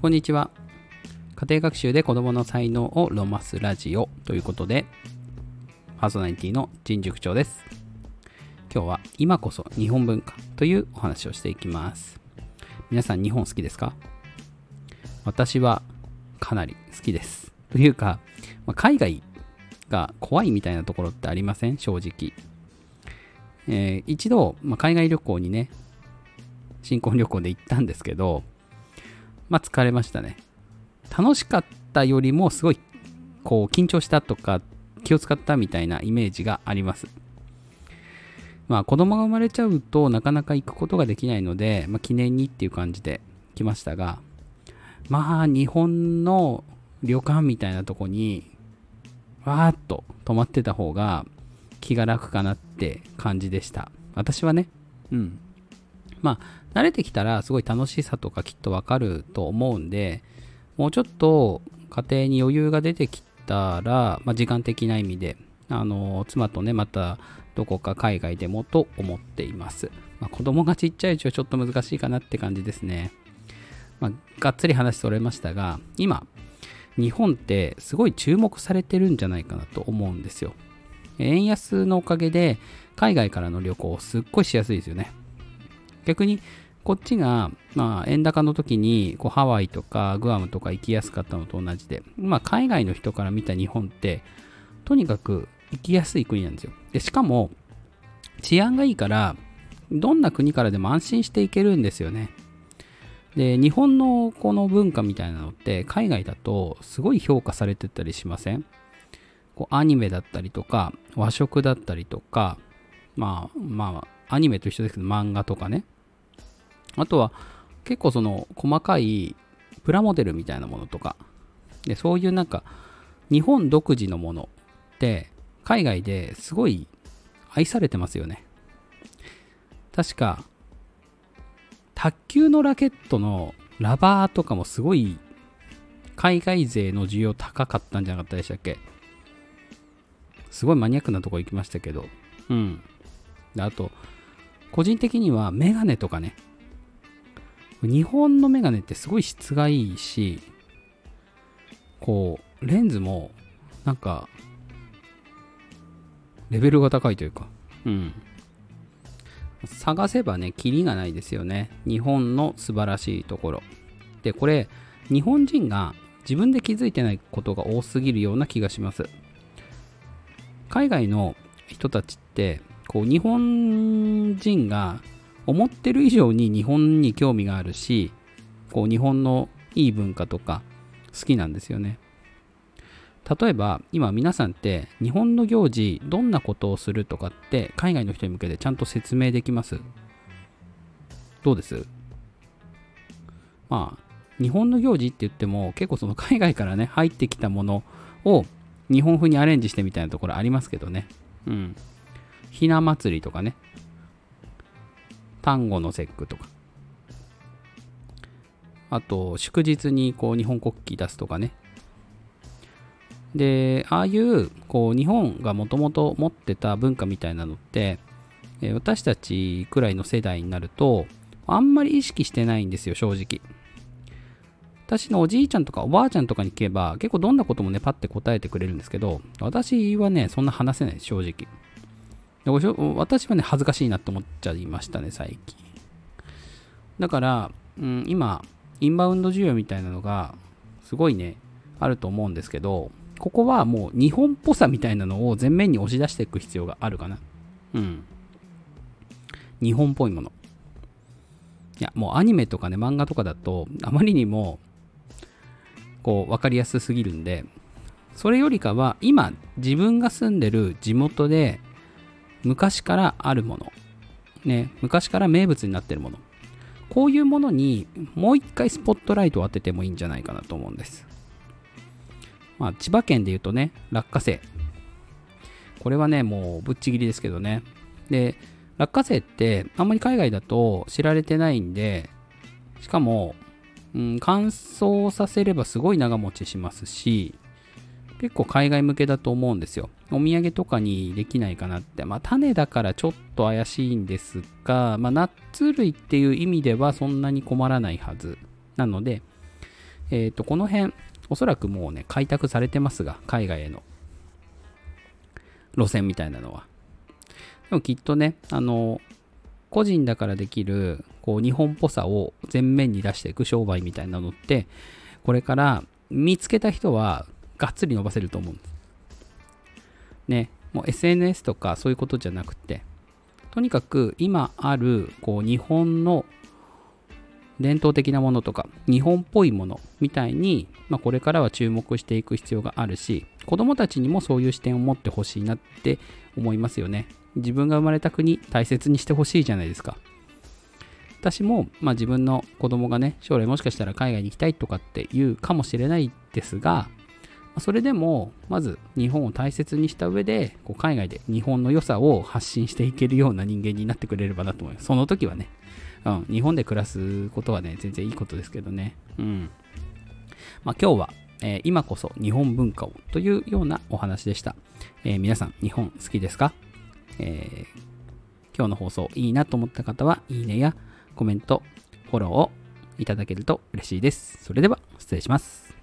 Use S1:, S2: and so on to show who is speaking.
S1: こんにちは。家庭学習で子供の才能をロマスラジオということで、パーソナリティの陳塾長です。今日は今こそ日本文化というお話をしていきます。皆さん日本好きですか？私はかなり好きです。というか、まあ海外が怖いみたいなところってありません？正直。えー一度、まあ海外旅行にね、新婚旅行で行ったんですけど、まあ疲れましたね。楽しかったよりもすごいこう緊張したとか気を使ったみたいなイメージがあります。まあ子供が生まれちゃうとなかなか行くことができないので、まあ、記念にっていう感じで来ましたが、まあ日本の旅館みたいなとこにわーっと泊まってた方が気が楽かなって感じでした。私はね、うん。まあ慣れてきたらすごい楽しさとかきっとわかると思うんで、もうちょっと家庭に余裕が出てきたら、まあ、時間的な意味で、あの妻とね、またどこか海外でもと思っています。まあ、子供がちっちゃいうちはちょっと難しいかなって感じですね。まあ、がっつり話それましたが、今、日本ってすごい注目されてるんじゃないかなと思うんですよ。円安のおかげで海外からの旅行すっごいしやすいですよね。逆にこっちが、まあ、円高の時にこうハワイとかグアムとか行きやすかったのと同じで、まあ、海外の人から見た日本ってとにかく行きやすい国なんですよ。でしかも治安がいいからどんな国からでも安心して行けるんですよね。で日本のこの文化みたいなのって海外だとすごい評価されてたりしません？こうアニメだったりとか和食だったりとかまあまあアニメと一緒ですけど漫画とかねあとは結構その細かいプラモデルみたいなものとか。でそういうなんか日本独自のものって海外ですごい愛されてますよね。確か卓球のラケットのラバーとかもすごい海外勢の需要高かったんじゃなかったでしたっけ？すごいマニアックなとこ行きましたけど。うん。あと個人的にはメガネとかね。日本のメガネってすごい質がいいしこうレンズもなんかレベルが高いというか。うん。探せばねキリがないですよね。日本の素晴らしいところ。でこれ日本人が自分で気づいてないことが多すぎるような気がします。海外の人たちってこう日本人が思ってる以上に日本に興味があるしこう日本のいい文化とか好きなんですよね。例えば今皆さんって日本の行事どんなことをするとかって海外の人に向けてちゃんと説明できます？どうです？まあ日本の行事って言っても結構その海外からね入ってきたものを日本風にアレンジしてみたいなところありますけどね。うん。ひな祭りとかね。端午の節句とか。あと祝日にこう日本国旗出すとかね。でああいうこう日本がもともと持ってた文化みたいなのってえ私たちくらいの世代になるとあんまり意識してないんですよ正直。私のおじいちゃんとかおばあちゃんとかに聞けば結構どんなこともねパッて答えてくれるんですけど私はねそんな話せない正直。私はね恥ずかしいなって思っちゃいましたね最近。だから、うん、今インバウンド需要みたいなのがすごいねあると思うんですけどここはもう日本っぽさみたいなのを前面に押し出していく必要があるかな。うん。日本っぽいもの。いやもうアニメとかね漫画とかだとあまりにもこう分かりやすすぎるんでそれよりかは今自分が住んでる地元で昔からあるもの。ね昔から名物になってるもの。こういうものにもう一回スポットライトを当ててもいいんじゃないかなと思うんです。まあ千葉県で言うとね落花生。これはねもうぶっちぎりですけどね。で落花生ってあんまり海外だと知られてないんでしかも、うん、乾燥させればすごい長持ちしますし結構海外向けだと思うんですよ。お土産とかにできないかなって。まあ種だからちょっと怪しいんですが、まあナッツ類っていう意味ではそんなに困らないはず。なので、えっ、と、この辺、おそらくもうね、開拓されてますが、海外への路線みたいなのは。でもきっとね、あの、個人だからできる、こう、日本っぽさを前面に出していく商売みたいなのって、これから見つけた人は、がっつり伸ばせると思うんです。ね、もう SNS とかそういうことじゃなくて、とにかく今ある、こう、日本の伝統的なものとか日本っぽいものみたいに、まあ、これからは注目していく必要があるし子供たちにもそういう視点を持ってほしいなって思いますよね自分が生まれた国大切にしてほしいじゃないですか私も、まあ、自分の子供がね将来もしかしたら海外に行きたいとかって言うかもしれないですがそれでもまず日本を大切にした上でこう海外で日本の良さを発信していけるような人間になってくれればなと思いますその時はねうん、日本で暮らすことはね、全然いいことですけどね。うん。まあ、今日は、えー、今こそ日本文化をというようなお話でした。えー、皆さん、日本好きですか、えー、今日の放送いいなと思った方は、いいねやコメント、フォローをいただけると嬉しいです。それでは、失礼します。